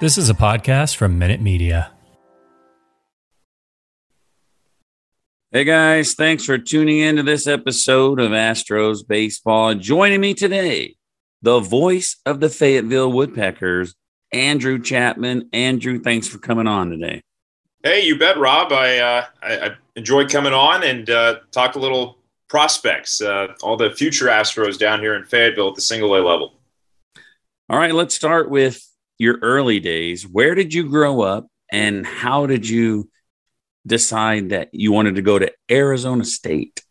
This is a podcast from Minute Media. Hey guys, thanks for tuning in to this episode of Astros Baseball. Joining me today, the voice of the Fayetteville Woodpeckers, Andrew Chapman. Andrew, thanks for coming on today. Hey, you bet, Rob. I uh, I, I enjoyed coming on and uh, talk a little prospects, uh, all the future Astros down here in Fayetteville at the single A level. All right, let's start with your early days. Where did you grow up and how did you decide that you wanted to go to Arizona State?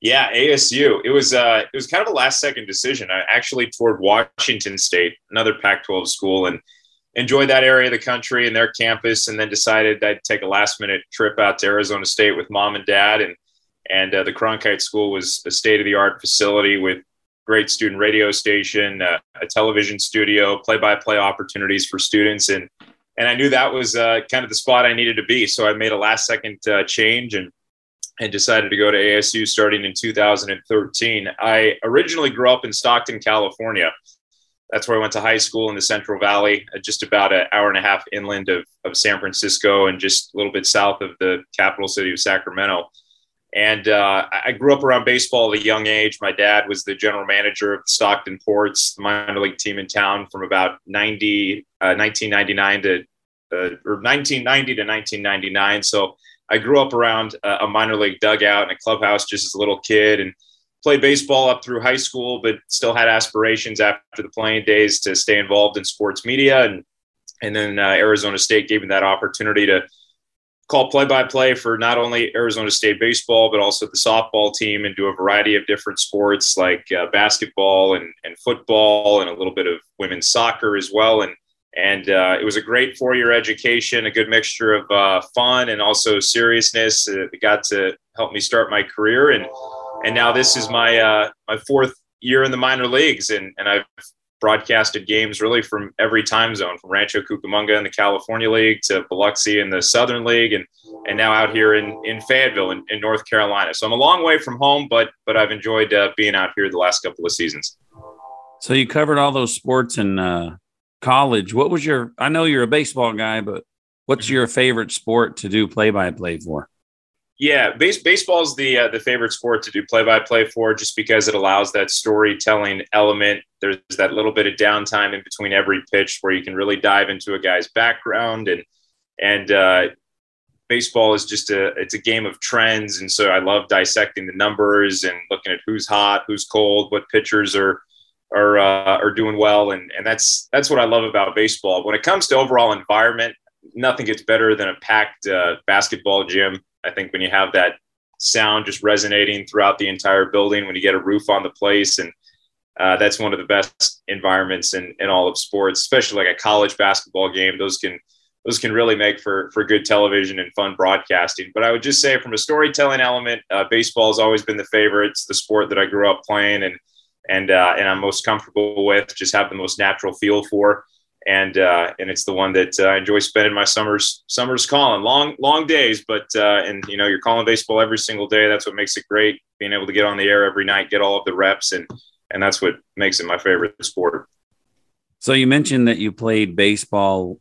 Yeah, ASU. It was uh, it was kind of a last second decision. I actually toured Washington State, another Pac-12 school, and enjoyed that area of the country and their campus, and then decided I'd take a last minute trip out to Arizona State with mom and dad, and and uh, the Cronkite School was a state of the art facility with great student radio station, uh, a television studio, play-by-play opportunities for students, and and I knew that was uh, kind of the spot I needed to be. So I made a last-second uh, change and and decided to go to ASU starting in 2013. I originally grew up in Stockton, California. That's where I went to high school in the Central Valley, uh, just about an hour and a half inland of, of San Francisco and just a little bit south of the capital city of Sacramento. And uh, I grew up around baseball at a young age. My dad was the general manager of Stockton Ports, the minor league team in town, from about 90, uh, 1999 to uh, or 1990 to 1999. So I grew up around a minor league dugout and a clubhouse just as a little kid, and played baseball up through high school, but still had aspirations after the playing days to stay involved in sports media. And and then uh, Arizona State gave me that opportunity to call play by play for not only Arizona State baseball, but also the softball team and do a variety of different sports like uh, basketball and, and football and a little bit of women's soccer as well. And, and uh, it was a great four year education, a good mixture of uh, fun and also seriousness. Uh, it got to help me start my career. And, and now this is my, uh, my fourth year in the minor leagues. And, and I've broadcasted games really from every time zone, from Rancho Cucamonga in the California League to Biloxi in the Southern League, and and now out here in in Fayetteville in, in North Carolina. So I'm a long way from home, but but I've enjoyed uh, being out here the last couple of seasons. So you covered all those sports in uh, college. What was your? I know you're a baseball guy, but what's your favorite sport to do play by play for? Yeah, base, baseball is the uh, the favorite sport to do play by play for, just because it allows that storytelling element. There's that little bit of downtime in between every pitch where you can really dive into a guy's background and and uh, baseball is just a it's a game of trends, and so I love dissecting the numbers and looking at who's hot, who's cold, what pitchers are are uh, are doing well, and and that's that's what I love about baseball. When it comes to overall environment, nothing gets better than a packed uh, basketball gym I think when you have that sound just resonating throughout the entire building, when you get a roof on the place, and uh, that's one of the best environments in, in all of sports, especially like a college basketball game. Those can those can really make for for good television and fun broadcasting. But I would just say, from a storytelling element, uh, baseball has always been the favorite. It's the sport that I grew up playing, and and uh, and I'm most comfortable with. Just have the most natural feel for and uh, and it's the one that uh, I enjoy spending my summers summers calling long long days. But uh, and you know you're calling baseball every single day. That's what makes it great. Being able to get on the air every night, get all of the reps, and and that's what makes it my favorite sport. So you mentioned that you played baseball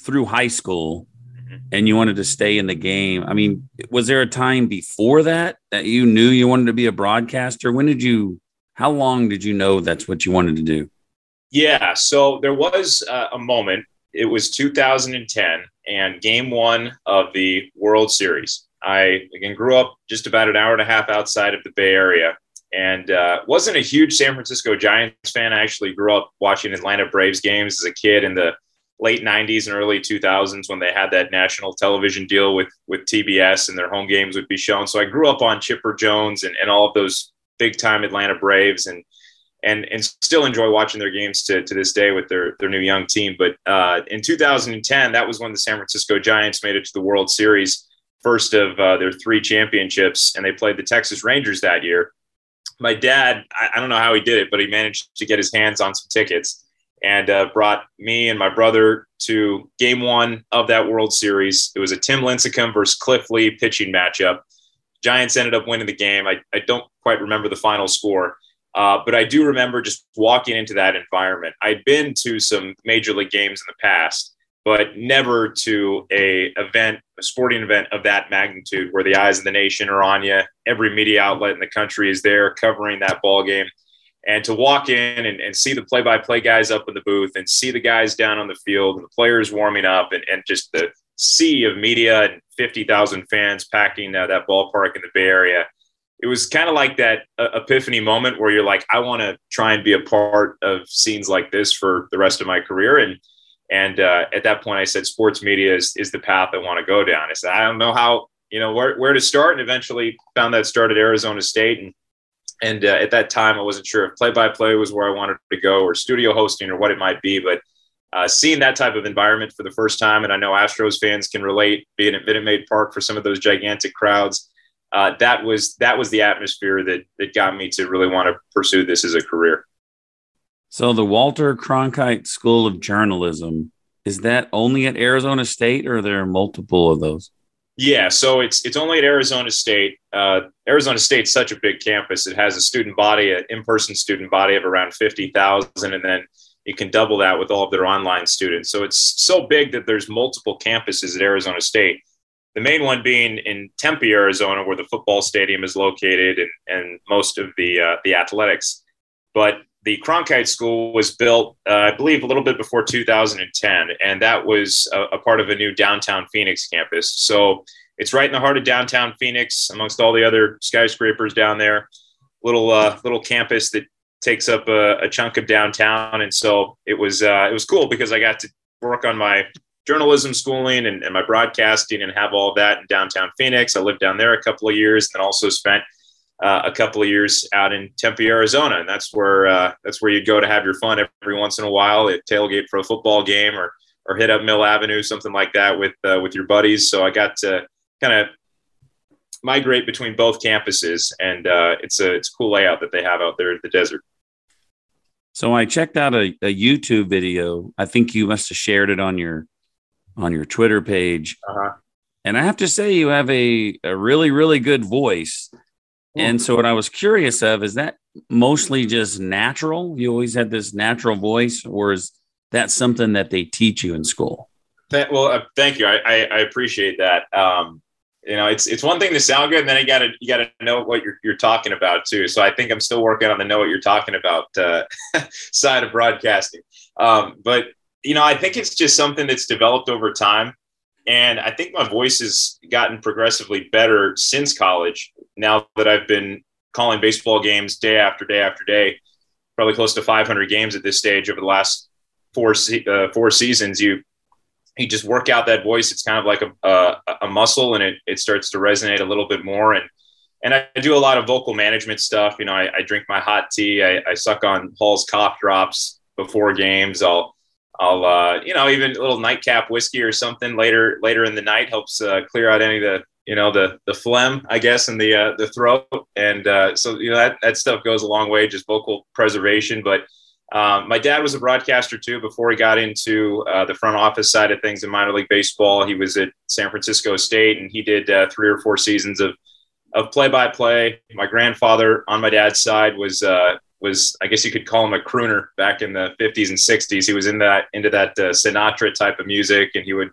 through high school mm-hmm. and you wanted to stay in the game. I mean, was there a time before that that you knew you wanted to be a broadcaster? When did you how long did you know that's what you wanted to do? Yeah, so there was uh, a moment. It was 2010 and game one of the World Series. I again grew up just about an hour and a half outside of the Bay Area and uh, wasn't a huge San Francisco Giants fan. I actually grew up watching Atlanta Braves games as a kid in the late 90s and early 2000s when they had that national television deal with with TBS and their home games would be shown. So I grew up on Chipper Jones and, and all of those big time Atlanta Braves and and and still enjoy watching their games to, to this day with their their new young team. But uh, in 2010, that was when the San Francisco Giants made it to the World Series, first of uh, their three championships, and they played the Texas Rangers that year. My dad, I, I, don't know how he did it, but he managed to get his hands on some tickets and uh, brought me and my brother to Game One of that World Series. It was a Tim Lincecum versus Cliff Lee pitching matchup. Giants ended up winning the game. I, I don't quite remember the final score uh, but I do remember just walking into that environment. I'd been to some major league games in the past, but never to a event, a sporting event of that magnitude, where the eyes of the nation are on you. Every media outlet in the country is there covering that ball game, and to walk in and, and see the play-by-play guys up in the booth, and see the guys down on the field, and the players warming up, and, and just the sea of media and fifty thousand fans packing uh, that ballpark in the Bay Area it was kind of like that uh, epiphany moment where you're like, I want to try and be a part of scenes like this for the rest of my career. And and uh, at that point, I said, sports media is is the path I want to go down. I said, I don't know how, you know, where where to start, and eventually found that start at Arizona State. And and uh, at that time, I wasn't sure if play by play was where I wanted to go, or studio hosting, or what it might be, but. Uh, seeing that type of environment for the first time, and I know Astros fans can relate, being at Minute Maid Park for some of those gigantic crowds, uh, that was that was the atmosphere that that got me to really want to pursue this as a career. So the Walter Cronkite School of Journalism is that only at Arizona State, or are there multiple of those? Yeah, so it's it's only at Arizona State. Uh, Arizona State's such a big campus; it has a student body, an in-person student body of around fifty thousand, and then you can double that with all of their online students. So it's so big that there's multiple campuses at Arizona State the main one being in Tempe, Arizona, where the football stadium is located and, and most of the uh, the athletics. But the Cronkite School was built, uh, I believe, a little bit before 2010, and that was a, a, part of a new downtown Phoenix campus. So it's right in the heart of downtown Phoenix, amongst all the other skyscrapers down there. Little uh, little campus that takes up a, a, chunk of downtown, and so it was uh, it was cool because I got to work on my journalism schooling and, and, my broadcasting and have all that in downtown Phoenix. I lived down there a couple of years and also spent uh, a couple of years out in Tempe, Arizona. And that's where, uh, that's where you go to have your fun every once in a while at tailgate for a football game or, or hit up Mill Avenue, something like that with, uh, with your buddies. So I got to kind of migrate between both campuses and uh, it's a, it's a cool layout that they have out there in the desert. So I checked out a, a YouTube video. I think you must have shared it on your on your Twitter page. Uh-huh. And I have to say, you have a, a really, really good voice. And so, what I was curious of is that mostly just natural? You always had this natural voice, or is that something that they teach you in school? well, uh, thank you. I, I, I appreciate that. Um, you know, it's it's one thing to sound good, and then you got to you got to know what you're you're talking about too. So I think I'm still working on the know what you're talking about uh, side of broadcasting. Um, but you know, I think it's just something that's developed over time. And I think my voice has gotten progressively better since college. Now that I've been calling baseball games day after day after day, probably close to 500 games at this stage over the last four uh, four seasons. You you just work out that voice. It's kind of like a a, a muscle, and it it starts to resonate a little bit more. And and I do a lot of vocal management stuff. You know, I, I drink my hot tea. I, I suck on Hall's cough drops before games. I'll I'll, uh, you know, even a little nightcap whiskey or something later later in the night helps uh, clear out any of the, you know, the the phlegm, I guess, in the uh, the throat. And uh, so, you know, that that stuff goes a long way, just vocal preservation. But um, my dad was a broadcaster too before he got into uh, the front office side of things in minor league baseball. He was at San Francisco State, and he did uh, three or four seasons of of play by play. My grandfather on my dad's side was uh, was I guess you could call him a crooner back in the 50s and 60s. He was in that into that uh, Sinatra type of music, and he would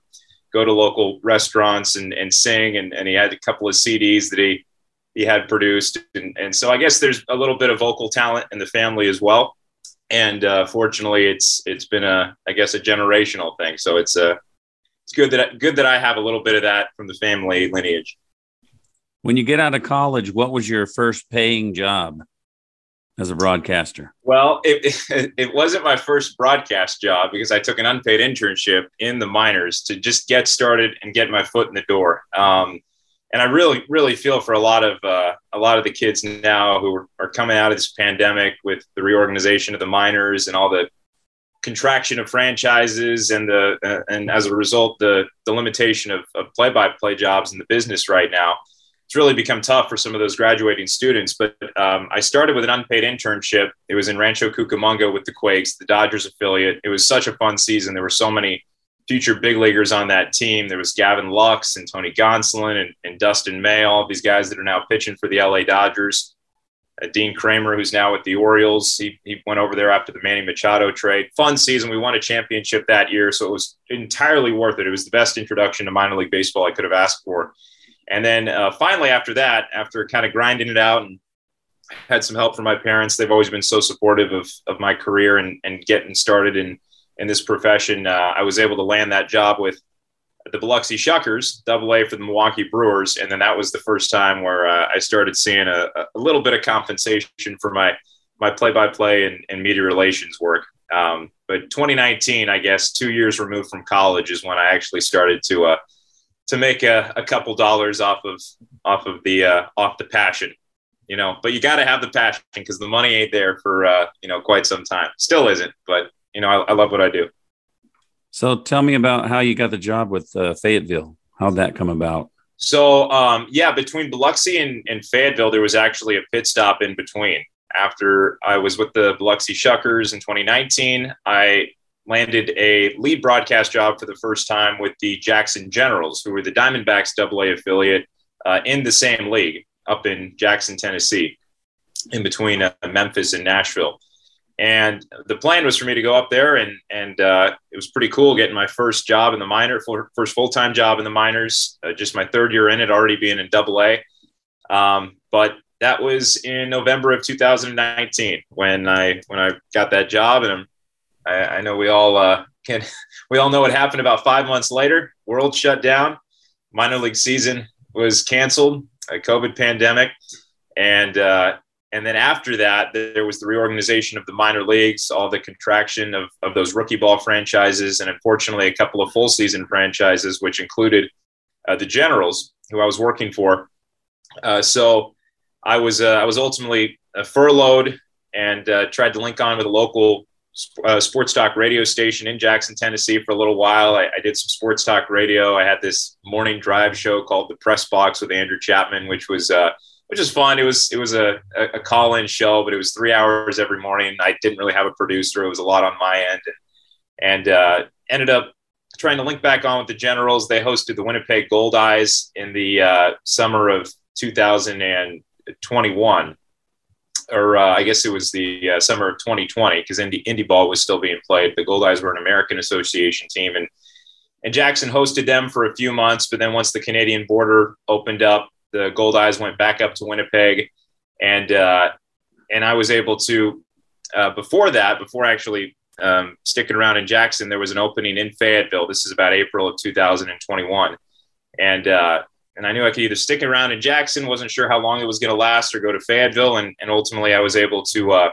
go to local restaurants and, and sing. And, and he had a couple of CDs that he he had produced, and, and so I guess there's a little bit of vocal talent in the family as well. And uh, fortunately, it's it's been a I guess a generational thing. So it's a uh, it's good that good that I have a little bit of that from the family lineage. When you get out of college, what was your first paying job? As a broadcaster? Well, it, it, wasn't my first broadcast job because I took an unpaid internship in the minors to just get started and get my foot in the door. Um, and I really, really feel for a lot of uh, a lot of the kids now who are, are coming out of this pandemic with the reorganization of the minors and all the contraction of franchises and the uh, and as a result the the limitation of, of play-by-play jobs in the business right now it's really become tough for some of those graduating students but um, i started with an unpaid internship it was in rancho cucamonga with the quakes the dodgers affiliate it was such a fun season there were so many future big leaguers on that team there was gavin lux and tony gonsolin and, and dustin may all these guys that are now pitching for the la dodgers uh, Dean Kremer, who's now with the Orioles. He, he went over there after the Manny Machado trade. Fun season. We won a championship that year, so it was entirely worth it. It was the best introduction to minor league baseball I could have asked for. And then uh, finally, after that, after kind of grinding it out and had some help from my parents, they've always been so supportive of, of my career and, and getting started in, in this profession. Uh, I was able to land that job with the Biloxi Shuckers, double A for the Milwaukee Brewers. And then that was the first time where uh, I started seeing a, a, little bit of compensation for my, my play-by-play and, and media relations work. Um, but 2019, I guess, two years removed from college is when I actually started to, uh, to make a, a couple dollars off of, off of the, uh, off the passion, you know, but you got to have the passion because the money ain't there for, uh, you know, quite some time. Still isn't, but you know, I, I love what I do. So tell me about how you got the job with uh, Fayetteville. How'd that come about? So um, yeah, between Biloxi and, and, Fayetteville, there was actually a pit stop in between. After I was with the Biloxi Shuckers in 2019, I landed a lead broadcast job for the first time with the Jackson Generals, who were the Diamondbacks AA affiliate uh, in the same league up in Jackson, Tennessee, in between uh, Memphis and Nashville. And the plan was for me to go up there, and and uh, it was pretty cool getting my first job in the minor, first full time job in the minors. Uh, just my third year in it, already being in Double A. Um, but that was in November of 2019 when I when I got that job, and I, I know we all uh, can we all know what happened about five months later. World shut down, minor league season was canceled, a COVID pandemic, and uh, and then after that, there was the reorganization of the minor leagues, all the contraction of, of those rookie ball franchises, and unfortunately, a couple of full season franchises, which included uh, the Generals, who I was working for. Uh, so I was uh, I was ultimately uh, furloughed and uh, tried to link on with a local uh, sports talk radio station in Jackson, Tennessee, for a little while. I, I, did some sports talk radio. I had this morning drive show called the Press Box with Andrew Chapman, which was which is fun. It was it was a, a call in show, but it was three hours every morning. I didn't really have a producer. It was a lot on my end, and, and uh, ended up trying to link back on with the Generals. They hosted the Winnipeg Goldeyes in the uh, summer of 2021, or uh, I guess it was the uh, summer of 2020 because Indy Indy ball was still being played. The Goldeyes were an American Association team, and and Jackson hosted them for a few months. But then once the Canadian border opened up, the Goldeyes went back up to Winnipeg, and uh, and I was able to. Uh, before that, before actually um, sticking around in Jackson, there was an opening in Fayetteville. This is about April of 2021, and and I knew I could either stick around in Jackson, wasn't sure how long it was going to last, or go to Fayetteville, and, and ultimately I was able to uh,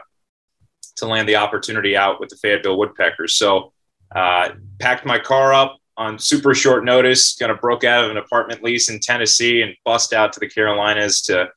to land the opportunity out with the Fayetteville Woodpeckers. So uh, packed my car up, on super short notice, kind of broke out of an apartment lease in Tennessee and bust out to the Carolinas to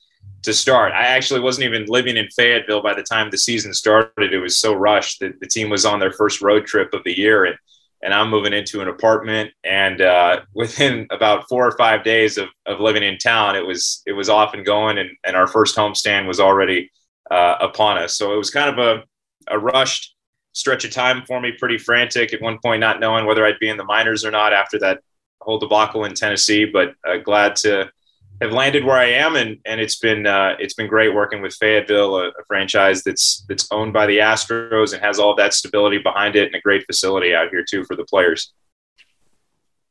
to start. I actually wasn't even living in Fayetteville by the time the season started. It was so rushed that the team was on their first road trip of the year, and and I'm moving into an apartment. And uh, within about four or five days of, of living in town, it was it was off and going, and, and our first homestand was already uh, upon us. So it was kind of a a rushed stretch of time for me, pretty frantic at one point, not knowing whether I'd be in the minors or not after that whole debacle in Tennessee. But uh, glad to have landed where I am, and and it's been uh, it's been great working with Fayetteville, a, a, franchise that's that's owned by the Astros and has all that stability behind it, and a great facility out here too for the players.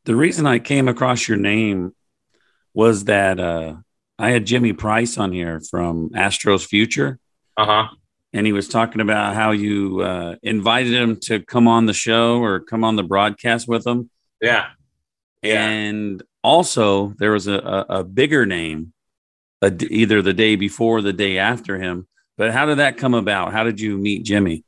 The reason I came across your name was that uh, I had Jimmy Price on here from Astros Future. Uh huh and he was talking about how you uh, invited him to come on the show or come on the broadcast with him. Yeah. Yeah. And also, there was a, a, a bigger name, a, either the day before or the day after him. But how did that come about? How did you meet Jimmy?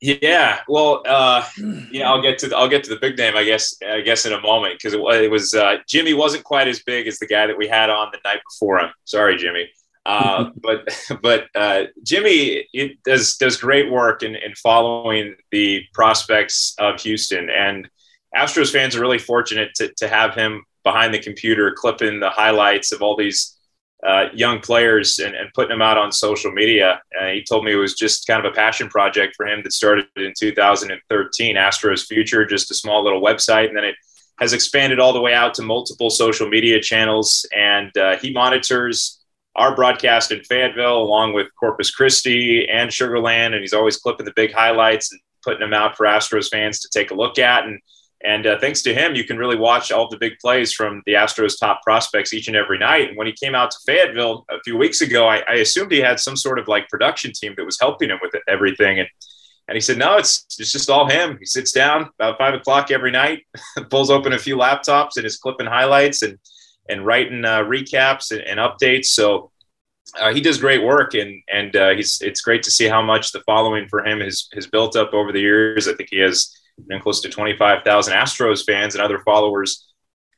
Yeah, well, uh, yeah, I'll get to the, I'll get to the big name, I guess. I guess in a moment because it, it, was uh, Jimmy wasn't quite as big as the guy that we had on the night before him. Sorry, Jimmy. Uh, but but uh, Jimmy does does great work in, in following the prospects of Houston, and Astros fans are really fortunate to, to have him behind the computer clipping the highlights of all these uh, young players and, and, putting them out on social media. Uh, he told me it was just kind of a passion project for him that started in 2013. Astros Future, just a small little website, and then it has expanded all the way out to multiple social media channels. And uh, he monitors our broadcast in Fayetteville along with Corpus Christi and Sugarland, and he's always clipping the big highlights and putting them out for Astros fans to take a look at. And and uh, thanks to him, you can really watch all the big plays from the Astros' top prospects each and every night. And when he came out to Fayetteville a few weeks ago, I, I assumed he had some sort of like production team that was helping him with everything. And and he said, no, it's it's just all him. He sits down about five o'clock every night, pulls open a few laptops, and is clipping highlights and and writing uh, recaps and, and, updates. So uh, he does great work, and and uh, he's it's great to see how much the following for him has has built up over the years. I think he has and close to 25,000 Astros fans and other followers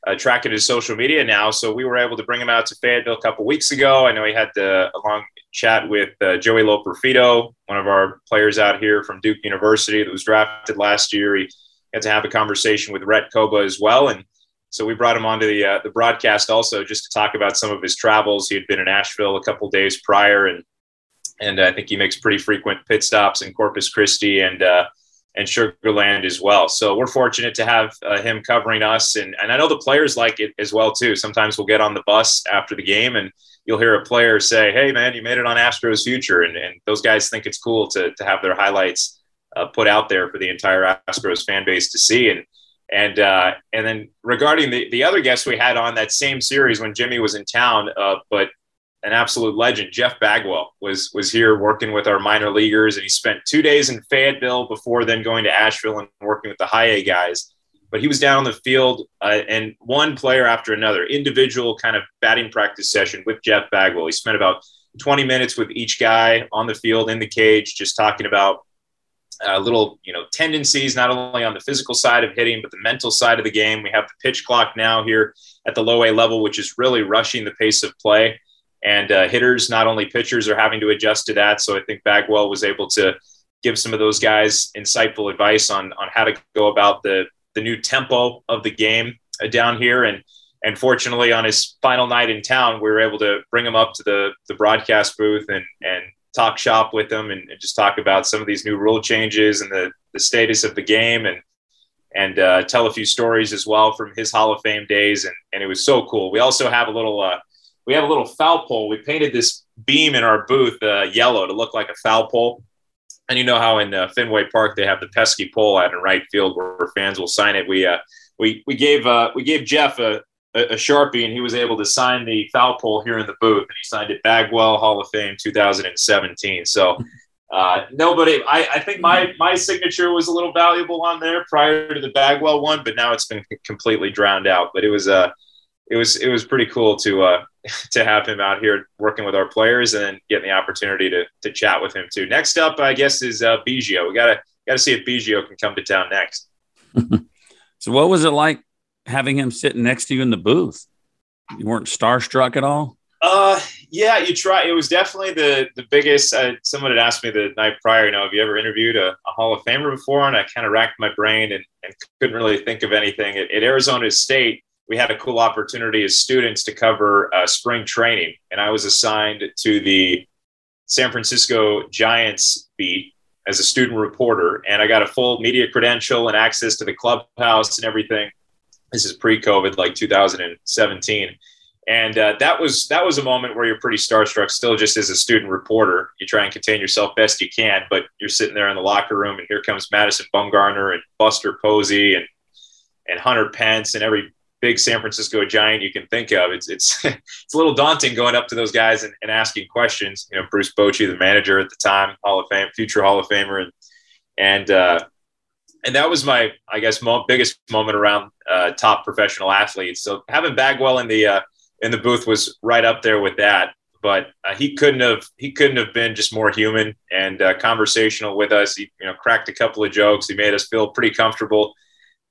uh, tracking his social media now. So we were able to bring him out to Fayetteville a couple weeks ago. I know he had the, a long chat with uh, Joey Loperfido, one of our players out here from Duke University that was drafted last year. He had to have a conversation with Rhett Kouba as well. And so we brought him onto the, uh, the broadcast also just to talk about some of his travels. He had been in Asheville a couple days prior and and I think he makes pretty frequent pit stops in Corpus Christi and uh, and Sugarland as well. So we're fortunate to have uh, him covering us, and and I know the players like it as well too. Sometimes we'll get on the bus after the game, and you'll hear a player say, "Hey, man, you made it on Astros Future," and and those guys think it's cool to to have their highlights uh, put out there for the entire Astros fan base to see, and. And uh, and then regarding the, the other guests we had on that same series when Jimmy was in town, uh, but an absolute legend. Jeff Bagwell was was here working with our minor leaguers, and he spent two days in Fayetteville before then going to Asheville and working with the high A guys. But he was down on the field, uh, and one player after another, individual kind of batting practice session with Jeff Bagwell. He spent about 20 minutes with each guy on the field in the cage, just talking about uh, little, you know, tendencies, not only on the physical side of hitting, but the mental side of the game. We have the pitch clock now here at the low A level, which is really rushing the pace of play and uh, hitters, not only pitchers, are having to adjust to that. So I think Bagwell was able to give some of those guys insightful advice on on how to go about the the new tempo of the game uh, down here. And and fortunately, on his final night in town, we were able to bring him up to the the broadcast booth and and talk shop with him and, and just talk about some of these new rule changes and the the status of the game and and uh, tell a few stories as well from his Hall of Fame days. And, and it was so cool. We also have a little uh, we have a little foul pole. We painted this beam in our booth uh, yellow to look like a foul pole. And you know how in uh, Fenway Park they have the pesky pole out in right field where fans will sign it. We uh, we we gave uh, we gave Jeff a, a sharpie and he was able to sign the foul pole here in the booth and he signed it Bagwell Hall of Fame 2017. So uh, nobody, I, I think my my signature was a little valuable on there prior to the Bagwell one, but now it's been completely drowned out. But it was a uh, it was it was pretty cool to uh, to have him out here working with our players and getting the opportunity to to chat with him too. Next up, I guess, is uh, Biggio. We gotta gotta see if Biggio can come to town next. so, what was it like having him sitting next to you in the booth? You weren't starstruck at all. Uh, yeah, you try. It was definitely the the biggest. Uh, someone had asked me the night prior, you know, have you ever interviewed a, a Hall of Famer before? And I kind of racked my brain and, and couldn't really think of anything. At, at Arizona State, we had a cool opportunity as students to cover uh, spring training, and I was assigned to the San Francisco Giants beat as a student reporter, and I got a full media credential and access to the clubhouse and everything. This is pre-COVID, like 2017, and uh, that was that was a moment where you're pretty starstruck. Still, just as a student reporter, you try and contain yourself best you can, but you're sitting there in the locker room, and here comes Madison Bumgarner and Buster Posey and and Hunter Pence and every big San Francisco Giant you can think of. It's it's it's a little daunting going up to those guys and, and asking questions. You know, Bruce Bochy, the manager at the time, Hall of Fame, future Hall of Famer, and and uh, and that was my I guess mo- biggest moment around uh, top professional athletes. So having Bagwell in the uh, in the booth was right up there with that. but uh, he couldn't have he couldn't have been just more human and uh, conversational with us. He you know cracked a couple of jokes. He made us feel pretty comfortable.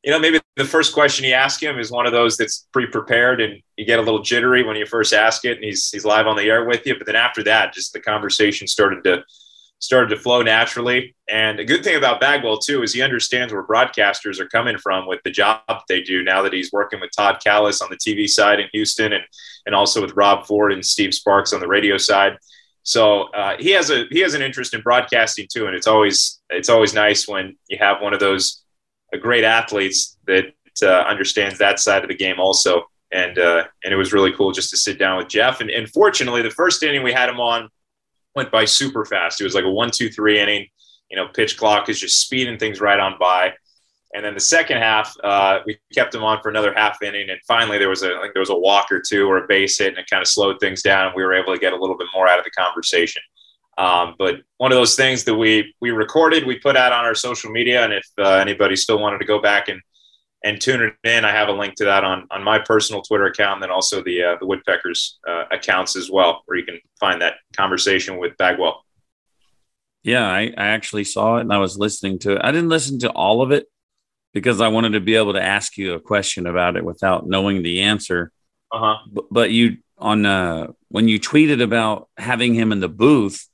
You know, maybe the first question you ask him is one of those that's pre-prepared, and you get a little jittery when you first ask it, and he's he's live on the air with you. But then after that, just the conversation started to started to flow naturally. And a good thing about Bagwell too is he understands where broadcasters are coming from with the job they do now that he's working with Todd Kalas on the TV side in Houston and and also with Rob Ford and Steve Sparks on the radio side. So uh, he has a he has an interest in broadcasting too, and it's always it's always nice when you have one of those uh, great athletes that uh, understands that side of the game also. And uh, and it was really cool just to sit down with Jeff. And, and fortunately, the first inning we had him on went by super fast. It was like a one, two, three inning. You know, pitch clock is just speeding things right on by. And then the second half, uh, we kept him on for another half inning, and finally there was a I think there was a walk or two or a base hit, and it kind of slowed things down, and we were able to get a little bit more out of the conversation. Um, but one of those things that we we recorded, we put out on our social media, and if uh, anybody still wanted to go back and and tune it in, I have a link to that on on my personal Twitter account, and then also the uh, the Woodpeckers uh, accounts as well, where you can find that conversation with Bagwell. Yeah, I, I actually saw it and I was listening to it. I didn't listen to all of it because I wanted to be able to ask you a question about it without knowing the answer. Uh-huh. But, but you on uh, when you tweeted about having him in the booth,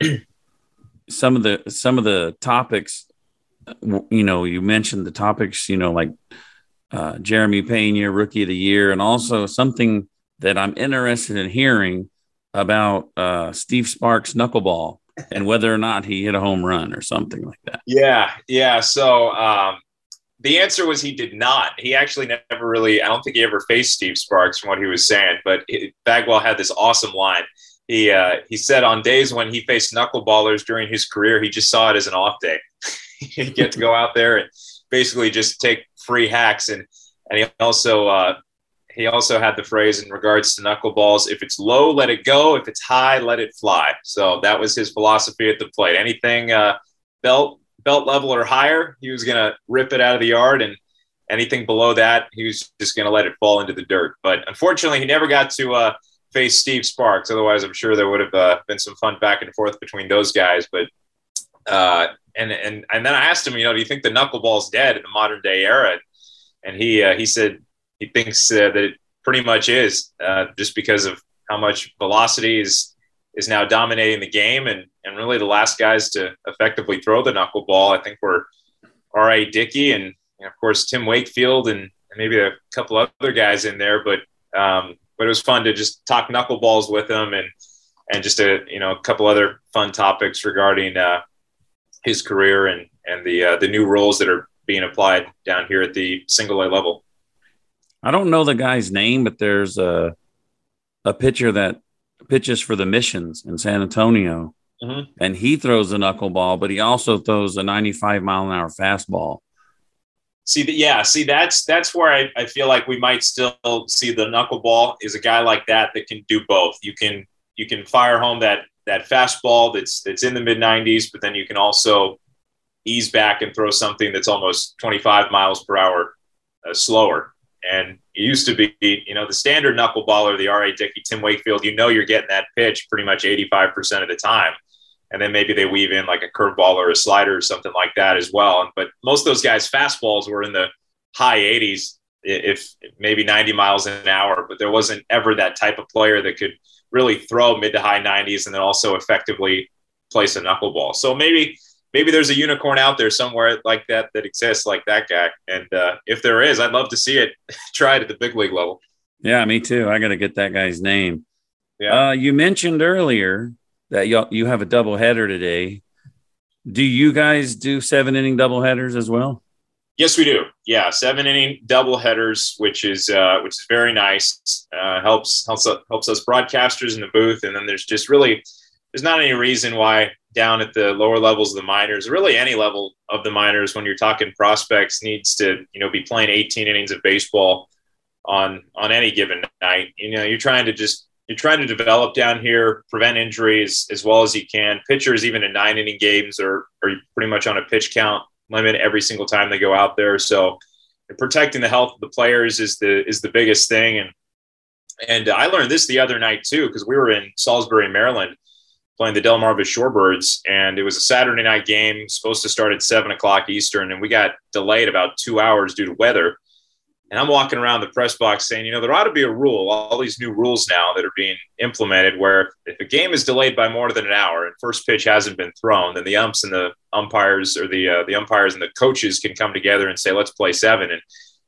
some of the some of the topics, you know, you mentioned the topics, you know, like uh, Jeremy your Rookie of the Year, and also something that I'm interested in hearing about uh, Steve Sparks knuckleball and whether or not he hit a home run or something like that. Yeah, yeah. So um, the answer was he did not. He actually never really, I don't think he ever faced Steve Sparks from what he was saying, but Bagwell had this awesome line. He, uh, he said on days when he faced knuckleballers during his career, he just saw it as an off day. He'd get to go out there and basically just take free hacks. And, and he also, uh, he also had the phrase in regards to knuckleballs if it's low, let it go. If it's high, let it fly. So that was his philosophy at the plate. Anything uh, belt belt level or higher, he was to rip it out of the yard. And anything below that, he was just going to let it fall into the dirt. But unfortunately, he never got to uh, face Steve Sparks. Otherwise, I'm sure there would have uh, been some fun back and forth between those guys. But uh, and and and then I asked him, you know, do you think the knuckleball's dead in the modern day era? And he uh, he said he thinks uh, that it pretty much is, uh, just because of how much velocity is is now dominating the game, and and really the last guys to effectively throw the knuckleball, I think were R.A. Dickey and, and, of course Tim Wakefield and, and, maybe a couple other guys in there. But um, but it was fun to just talk knuckleballs with him and and just a you know a couple other fun topics regarding uh, his career and and the uh, the new roles that are being applied down here at the single A level. I don't know the guy's name, but there's a a pitcher that pitches for the Missions in San Antonio, mm-hmm. and he throws a knuckleball, but he also throws a 95 mile an hour fastball. See that? Yeah. See, that's that's where I, I feel like we might still see the knuckleball is a guy like that that can do both. You can you can fire home that that fastball that's that's in the mid 90s, but then you can also ease back and throw something that's almost 25 miles per hour uh, slower. And it used to be, you know, the standard knuckleballer, the R.A. Dickey, Tim Wakefield, you know, you're getting that pitch pretty much 85% of the time. And then maybe they weave in like a curveball or a slider or something like that as well. But most of those guys' fastballs were in the high 80s, if maybe 90 miles an hour. But there wasn't ever that type of player that could really throw mid to high 90s and then also effectively place a knuckleball. So maybe maybe there's a unicorn out there somewhere like that that exists like that guy. And uh, if there is, I'd love to see it tried at the big league level. Yeah, me too. I got to get that guy's name. Yeah. Uh, you mentioned earlier that you you have a double header today. Do you guys do seven inning double headers as well? Yes, we do. Yeah, seven inning double headers, which is uh, which is very nice. Uh, helps helps helps us broadcasters in the booth, and then there's just really there's not any reason why down at the lower levels of the minors, really any level of the minors, when you're talking prospects, needs to you know be playing 18 innings of baseball on on any given night. You know, you're trying to just you're trying to develop down here, prevent injuries as well as you can. Pitchers, even in nine inning games, are are pretty much on a pitch count limit every single time they go out there. So protecting the health of the players is the is the biggest thing and And I learned this the other night too, because we were in Salisbury, Maryland, playing the Delmarva Shorebirds, and it was a Saturday night game, supposed to start at seven o'clock Eastern, and we got delayed about two hours due to weather. And I'm walking around the press box saying, you know, there ought to be a rule, all these new rules now that are being implemented, where if a game is delayed by more than an hour and first pitch hasn't been thrown, then the umps and the umpires or the uh, the umpires and the coaches can come together and say, let's play seven. And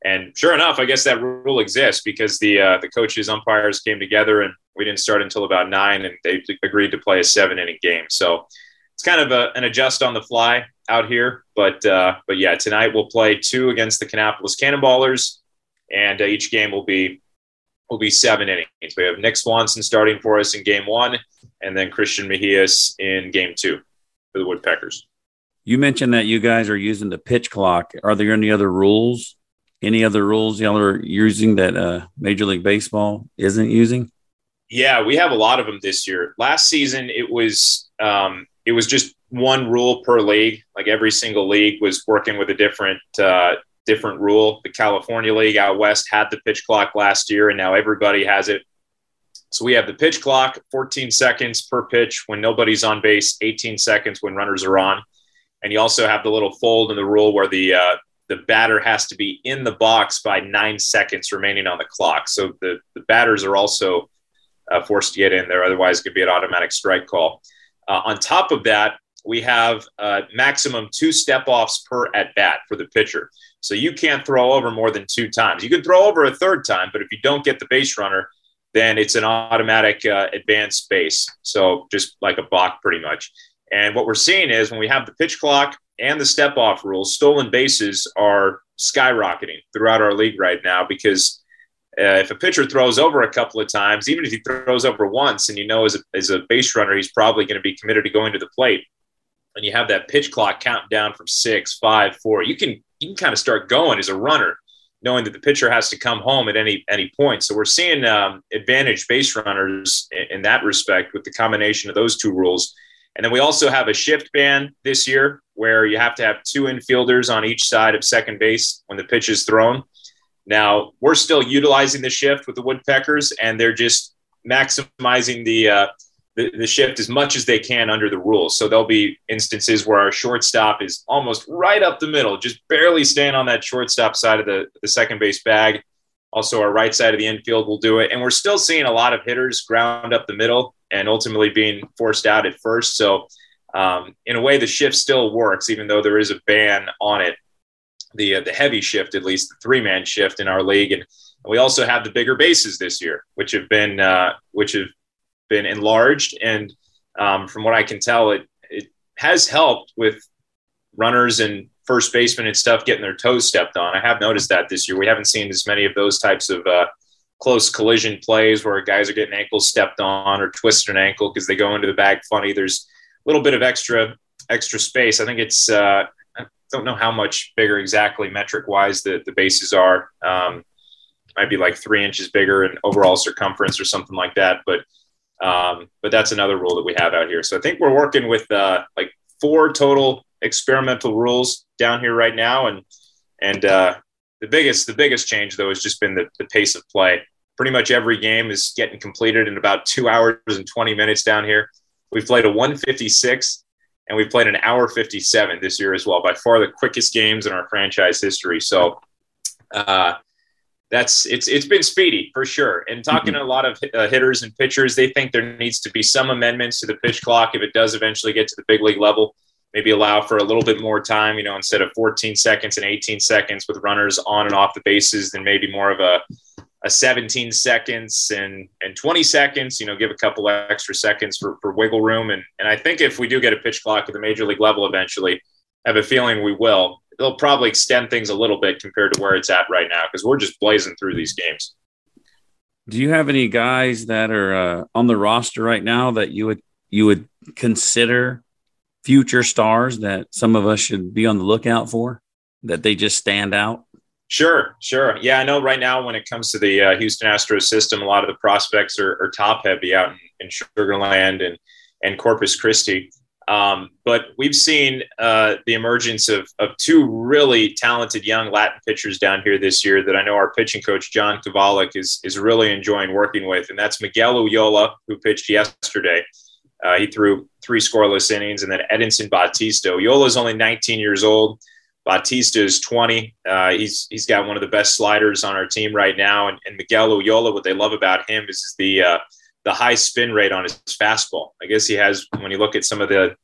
and sure enough, I guess that rule exists because the uh, the coaches umpires came together and we didn't start until about nine, and they agreed to play a seven inning game. So it's kind of a, an adjust on the fly out here, but uh, but yeah, tonight we'll play two against the Kannapolis Cannonballers and uh, each game will be will be seven innings. We have Nick Swanson starting for us in game one, and then Christian Mejias in game two for the Woodpeckers. You mentioned that you guys are using the pitch clock. Are there any other rules? Any other rules y'all are using that uh, Major League Baseball isn't using? Yeah, we have a lot of them this year. Last season, it was um, it was just one rule per league. Like every single league was working with a different uh, different rule. The California League out west had the pitch clock last year, and now everybody has it. So we have the pitch clock, 14 seconds per pitch when nobody's on base, 18 seconds when runners are on, and you also have the little fold in the rule where the uh, the batter has to be in the box by nine seconds remaining on the clock. So the, the batters are also uh, forced to get in there, otherwise it could be an automatic strike call. Uh, on top of that, we have uh, maximum two step offs per at bat for the pitcher. So you can't throw over more than two times. You can throw over a third time, but if you don't get the base runner, then it's an automatic uh, advanced base. So just like a balk, pretty much. And what we're seeing is when we have the pitch clock and the step off rules, stolen bases are skyrocketing throughout our league right now because uh, if a pitcher throws over a couple of times, even if he throws over once and you know as a, as a base runner, he's probably going to be committed to going to the plate, and you have that pitch clock counting down from six, five, four, you can you can kind of start going as a runner, knowing that the pitcher has to come home at any any point. So we're seeing um, advantage base runners in, in that respect with the combination of those two rules. And then we also have a shift ban this year where you have to have two infielders on each side of second base when the pitch is thrown. Now, we're still utilizing the shift with the Woodpeckers, and they're just maximizing the uh, the, the shift as much as they can under the rules. So there'll be instances where our shortstop is almost right up the middle, just barely staying on that shortstop side of the, the second base bag. Also, our right side of the infield will do it. And we're still seeing a lot of hitters ground up the middle and ultimately being forced out at first. So, um, in a way, the shift still works, even though there is a ban on it. The, uh, the heavy shift, at least the three man shift in our league. And we also have the bigger bases this year, which have been, uh, which have been enlarged, and um, from what I can tell, it it has helped with runners and first basemen and stuff getting their toes stepped on. I have noticed that this year. We haven't seen as many of those types of uh, close collision plays where guys are getting ankles stepped on or twisted an ankle because they go into the bag funny. There's a little bit of extra extra space. I think it's uh, I don't know how much bigger exactly metric wise the the bases are. Um, might be like three inches bigger in overall circumference or something like that, but um, but that's another rule that we have out here. So I think we're working with uh, like four total experimental rules down here right now, and and uh, the biggest the biggest change though has just been the, the pace of play. Pretty much every game is getting completed in about two hours and 20 minutes down here. We've played a 156 and we've played an hour 57 this year as well. By far the quickest games in our franchise history. So uh, that's it's it's been speedy for sure. And talking mm-hmm. to a lot of uh, hitters and pitchers, they think there needs to be some amendments to the pitch clock if it does eventually get to the big league level. Maybe allow for a little bit more time, you know, instead of 14 seconds and 18 seconds with runners on and off the bases, then maybe more of a a 17 seconds and and 20 seconds. You know, give a couple extra seconds for for wiggle room. And and I think if we do get a pitch clock at the major league level eventually, I have a feeling we will they'll probably extend things a little bit compared to where it's at right now because we're just blazing through these games. Do you have any guys that are uh, on the roster right now that you would you would consider future stars that some of us should be on the lookout for? That they just stand out. Sure, sure. Yeah, I know right now when it comes to the uh, Houston Astros system, a lot of the prospects are, are top heavy out in, in Sugarland and and Corpus Christi. Um, but we've seen uh, the emergence of, of two really talented young Latin pitchers down here this year that I know our pitching coach, John Kovalik, is, is really enjoying working with. And that's Miguel Ullola, who pitched yesterday. Uh, he threw three scoreless innings, and then Edinson Bautista. Ullola is only 19 years old. Bautista is 20. Uh, he's he's got one of the best sliders on our team right now. And, and Miguel Ullola, what they love about him is the uh, the high spin rate on his fastball. I guess he has when you look at some of the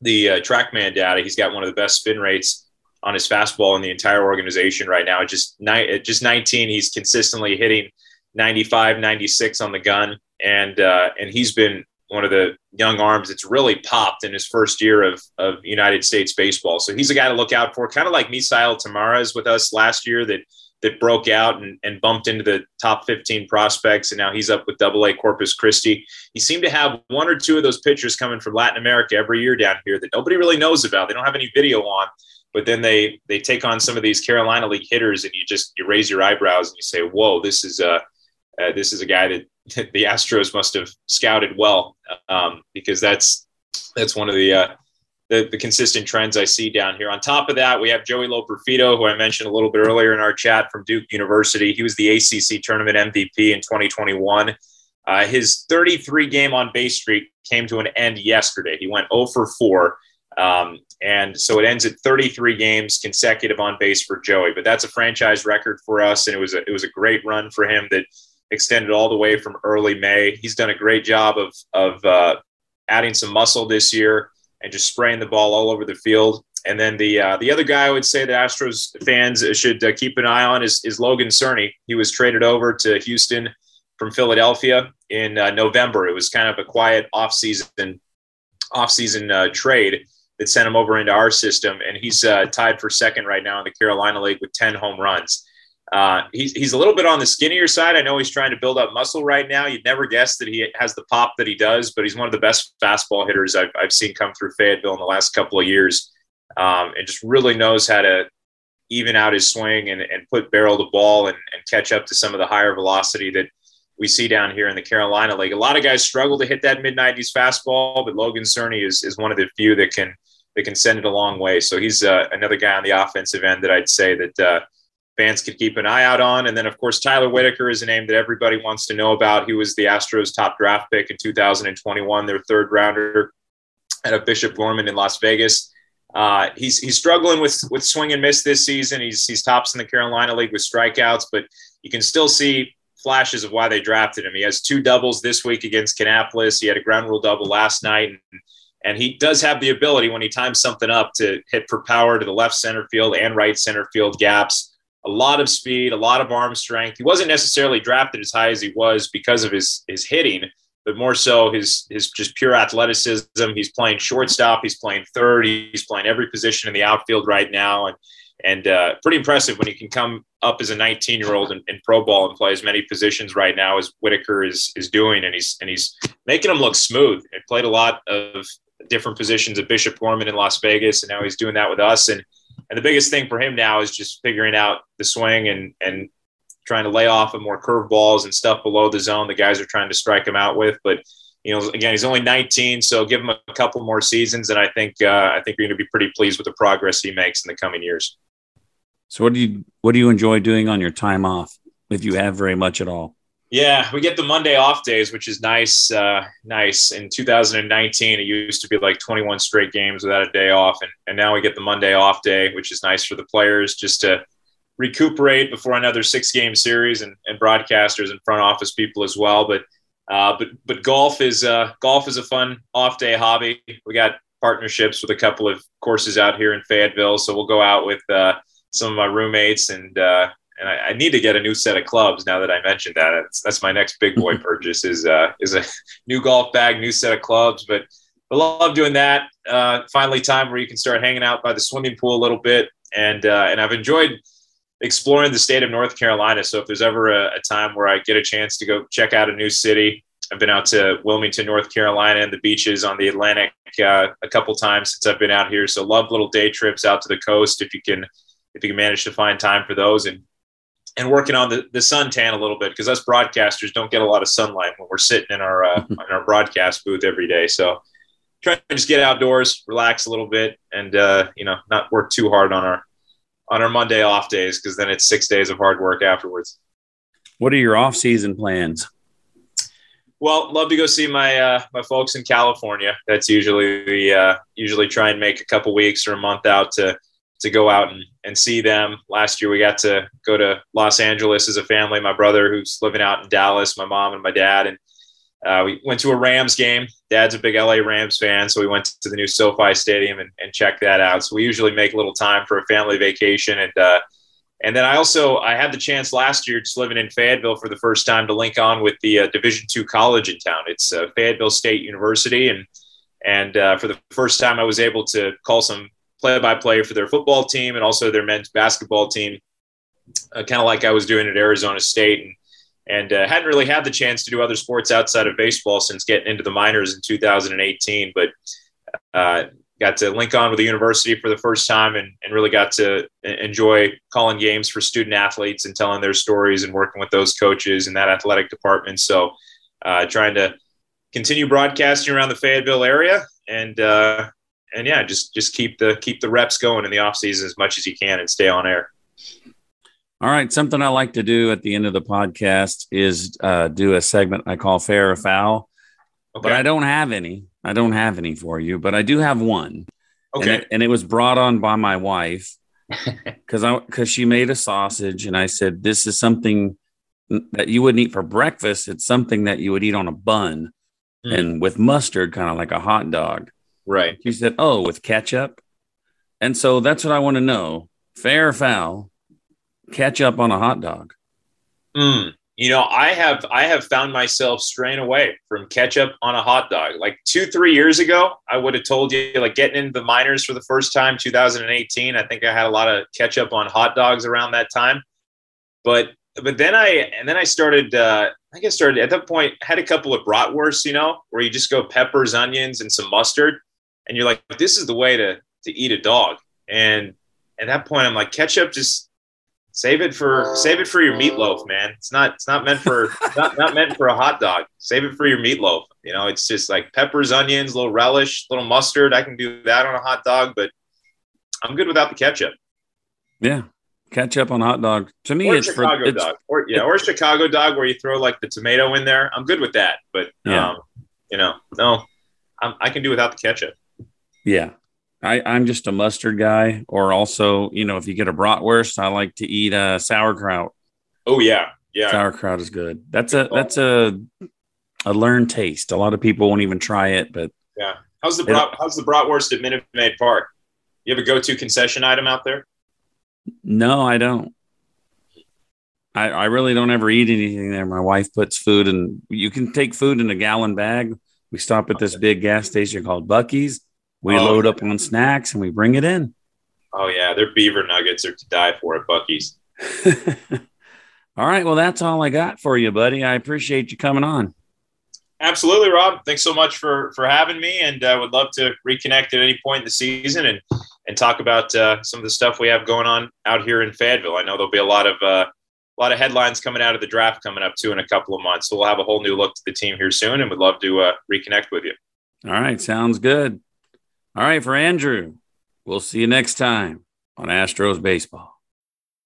the uh, TrackMan data, he's got one of the best spin rates on his fastball in the entire organization right now. Just ni- at just 19, he's consistently hitting 95, 96 on the gun, and uh, and he's been one of the young arms that's really popped in his first year of, of United States baseball. So he's a guy to look out for, kind of like Misael Tamarez with us last year that that broke out and, and bumped into the top 15 prospects. And now he's up with double A Corpus Christi. He seemed to have one or two of those pitchers coming from Latin America every year down here that nobody really knows about. They don't have any video on, but then they, they take on some of these Carolina league hitters and you just, you raise your eyebrows and you say, whoa, this is a, uh, this is a guy that the Astros must have scouted well um, because that's, that's one of the, uh, the, the consistent trends I see down here. On top of that, we have Joey Loperfido, who I mentioned a little bit earlier in our chat from Duke University. He was the ACC tournament MVP in 2021. Uh, his 33 game on base streak came to an end yesterday. He went 0 for 4. Um, and so it ends at 33 games consecutive on base for Joey. But that's a franchise record for us, and it was a, it was a great run for him that extended all the way from early May. He's done a great job of of uh, adding some muscle this year and just spraying the ball all over the field. And then the uh, the other guy I would say the Astros fans should uh, keep an eye on is, is Logan Cerny. He was traded over to Houston from Philadelphia in uh, November. It was kind of a quiet offseason offseason uh, trade that sent him over into our system, and he's uh, tied for second right now in the Carolina League with ten home runs. Uh, he's, he's a little bit on the skinnier side. I know he's trying to build up muscle right now. You'd never guess that he has the pop that he does, but he's one of the best fastball hitters I've, I've seen come through Fayetteville in the last couple of years. Um, and just really knows how to even out his swing and, and put barrel to ball and, and catch up to some of the higher velocity that we see down here in the Carolina League. A lot of guys struggle to hit that mid 90s fastball, but Logan Cerny is, is one of the few that can that can send it a long way. So he's uh, another guy on the offensive end that I'd say that uh, fans could keep an eye out on. And then, of course, Tyler Whitaker is a name that everybody wants to know about. He was the Astros' top draft pick in 2021, their third rounder at a Bishop Gorman in Las Vegas. Uh, he's he's struggling with with swing and miss this season. He's he's tops in the Carolina League with strikeouts, but you can still see flashes of why they drafted him. He has two doubles this week against Kannapolis. He had a ground rule double last night, and, and he does have the ability when he times something up to hit for power to the left center field and right center field gaps a lot of speed, a lot of arm strength. He wasn't necessarily drafted as high as he was because of his his hitting, but more so his his just pure athleticism. He's playing shortstop, he's playing third, he's playing every position in the outfield right now, and and uh, pretty impressive when he can come up as a 19 year old in, in, pro ball and play as many positions right now as Whitaker is is doing, and he's and he's making him look smooth. He played a lot of different positions at Bishop Gorman in Las Vegas, and now he's doing that with us and and the biggest thing for him now is just figuring out the swing and and trying to lay off of more curveballs and stuff below the zone. The guys are trying to strike him out with, but you know, again, he's only 19, so give him a couple more seasons, and I think uh, I think you're going to be pretty pleased with the progress he makes in the coming years. So, what do you what do you enjoy doing on your time off, if you have very much at all? Yeah, we get the Monday off days, which is nice. Uh, nice. In 2019, it used to be like 21 straight games without a day off, and, and now we get the Monday off day, which is nice for the players just to recuperate before another six game series, and, and broadcasters and front office people as well. But uh, but but golf is uh, golf is a fun off day hobby. We got partnerships with a couple of courses out here in Fayetteville, so we'll go out with uh, some of my roommates and uh, and I, I, need to get a new set of clubs now that I mentioned that. That's, that's my next big boy purchase is uh, is a new golf bag, new set of clubs. But I love doing that. Uh, finally, time where you can start hanging out by the swimming pool a little bit, and uh, and I've enjoyed exploring the state of North Carolina. So if there's ever a, a, time where I get a chance to go check out a new city, I've been out to Wilmington, North Carolina, and the beaches on the Atlantic uh, a couple times since I've been out here. So love little day trips out to the coast if you can if you can manage to find time for those and and working on the, the suntan a little bit because us broadcasters don't get a lot of sunlight when we're sitting in our uh, in our broadcast booth every day. So trying to just get outdoors, relax a little bit, and uh, you know, not work too hard on our on our Monday off days because then it's six days of hard work afterwards. What are your off season plans? Well, love to go see my uh, my folks in California. That's usually we uh, usually try and make a couple weeks or a month out to to go out and, and see them. Last year we got to go to Los Angeles as a family. My brother who's living out in Dallas, my mom and my dad, and uh, we went to a Rams game. Dad's a big LA Rams fan, so we went to the new SoFi Stadium and, and checked that out. So we usually make a little time for a family vacation, and uh, and then I also I had the chance last year, just living in Fayetteville for the first time, to link on with the uh, Division two college in town. It's uh, Fayetteville State University, and and uh, for the first time, I was able to call some play by play for their football team and also their men's basketball team, uh, kind of like I was doing at Arizona State. And and uh, hadn't really had the chance to do other sports outside of baseball since getting into the minors in 2018. But uh, got to link on with the university for the first time and, and really got to enjoy calling games for student athletes and telling their stories and working with those coaches in that athletic department. So uh, trying to continue broadcasting around the Fayetteville area and uh, and yeah, just just keep the keep the reps going in the off season as much as you can and stay on air. All right. Something I like to do at the end of the podcast is uh, do a segment I call Fair or Foul. Okay. But I don't have any. I don't have any for you, but I do have one. Okay. And it, and it was brought on by my wife because I because she made a sausage and I said this is something that you wouldn't eat for breakfast. It's something that you would eat on a bun mm. and with mustard, kind of like a hot dog. Right. She said, "Oh, with ketchup." And so that's what I want to know: fair or foul? ketchup on a hot dog? Mm, you know, I have I have found myself straying away from ketchup on a hot dog. Like two, three years ago, I would have told you like getting into the minors for the first time, 2018. I think I had a lot of ketchup on hot dogs around that time. But but then I and then I started uh I think I started at that point had a couple of bratwursts, you know, where you just go peppers, onions, and some mustard, and you're like, this is the way to to eat a dog. And at that point, I'm like, ketchup just Save it for save it for your meatloaf, man. It's not it's not meant for not, not meant for a hot dog. Save it for your meatloaf. You know, it's just like peppers, onions, little relish, little mustard. I can do that on a hot dog, but I'm good without the ketchup. Yeah, ketchup on hot dog. To me, or it's Chicago for, dog, or yeah, or Chicago dog where you throw like the tomato in there. I'm good with that, but yeah. um, you know, no, I'm, I can do without the ketchup. Yeah, I, I'm just a mustard guy, or also, you know, if you get a bratwurst, I like to eat a uh, sauerkraut. Oh yeah, yeah. Sauerkraut is good. That's a that's a a learned taste. A lot of people won't even try it, but yeah. How's the brat, how's the bratwurst at Minute Maid Park? You have a go to concession item out there? No, I don't. I, I really don't ever eat anything there. My wife puts food and you can take food in a gallon bag. We stop at this big gas station called Buc-ee's we oh, load up on snacks and we bring it in. Oh yeah, their beaver nuggets are to die for at Buc-ee's. all right, well that's all I got for you, buddy. I appreciate you coming on. Absolutely, Rob. Thanks so much for for having me, and uh, would love to reconnect at any point in the season and and talk about uh, some of the stuff we have going on out here in Fayetteville. I know there'll be a lot of uh, a lot of headlines coming out of the draft coming up too in a couple of months. So we'll have a whole new look to the team here soon, and would love to uh, reconnect with you. All right, sounds good. All right, for Andrew, we'll see you next time on Astros Baseball.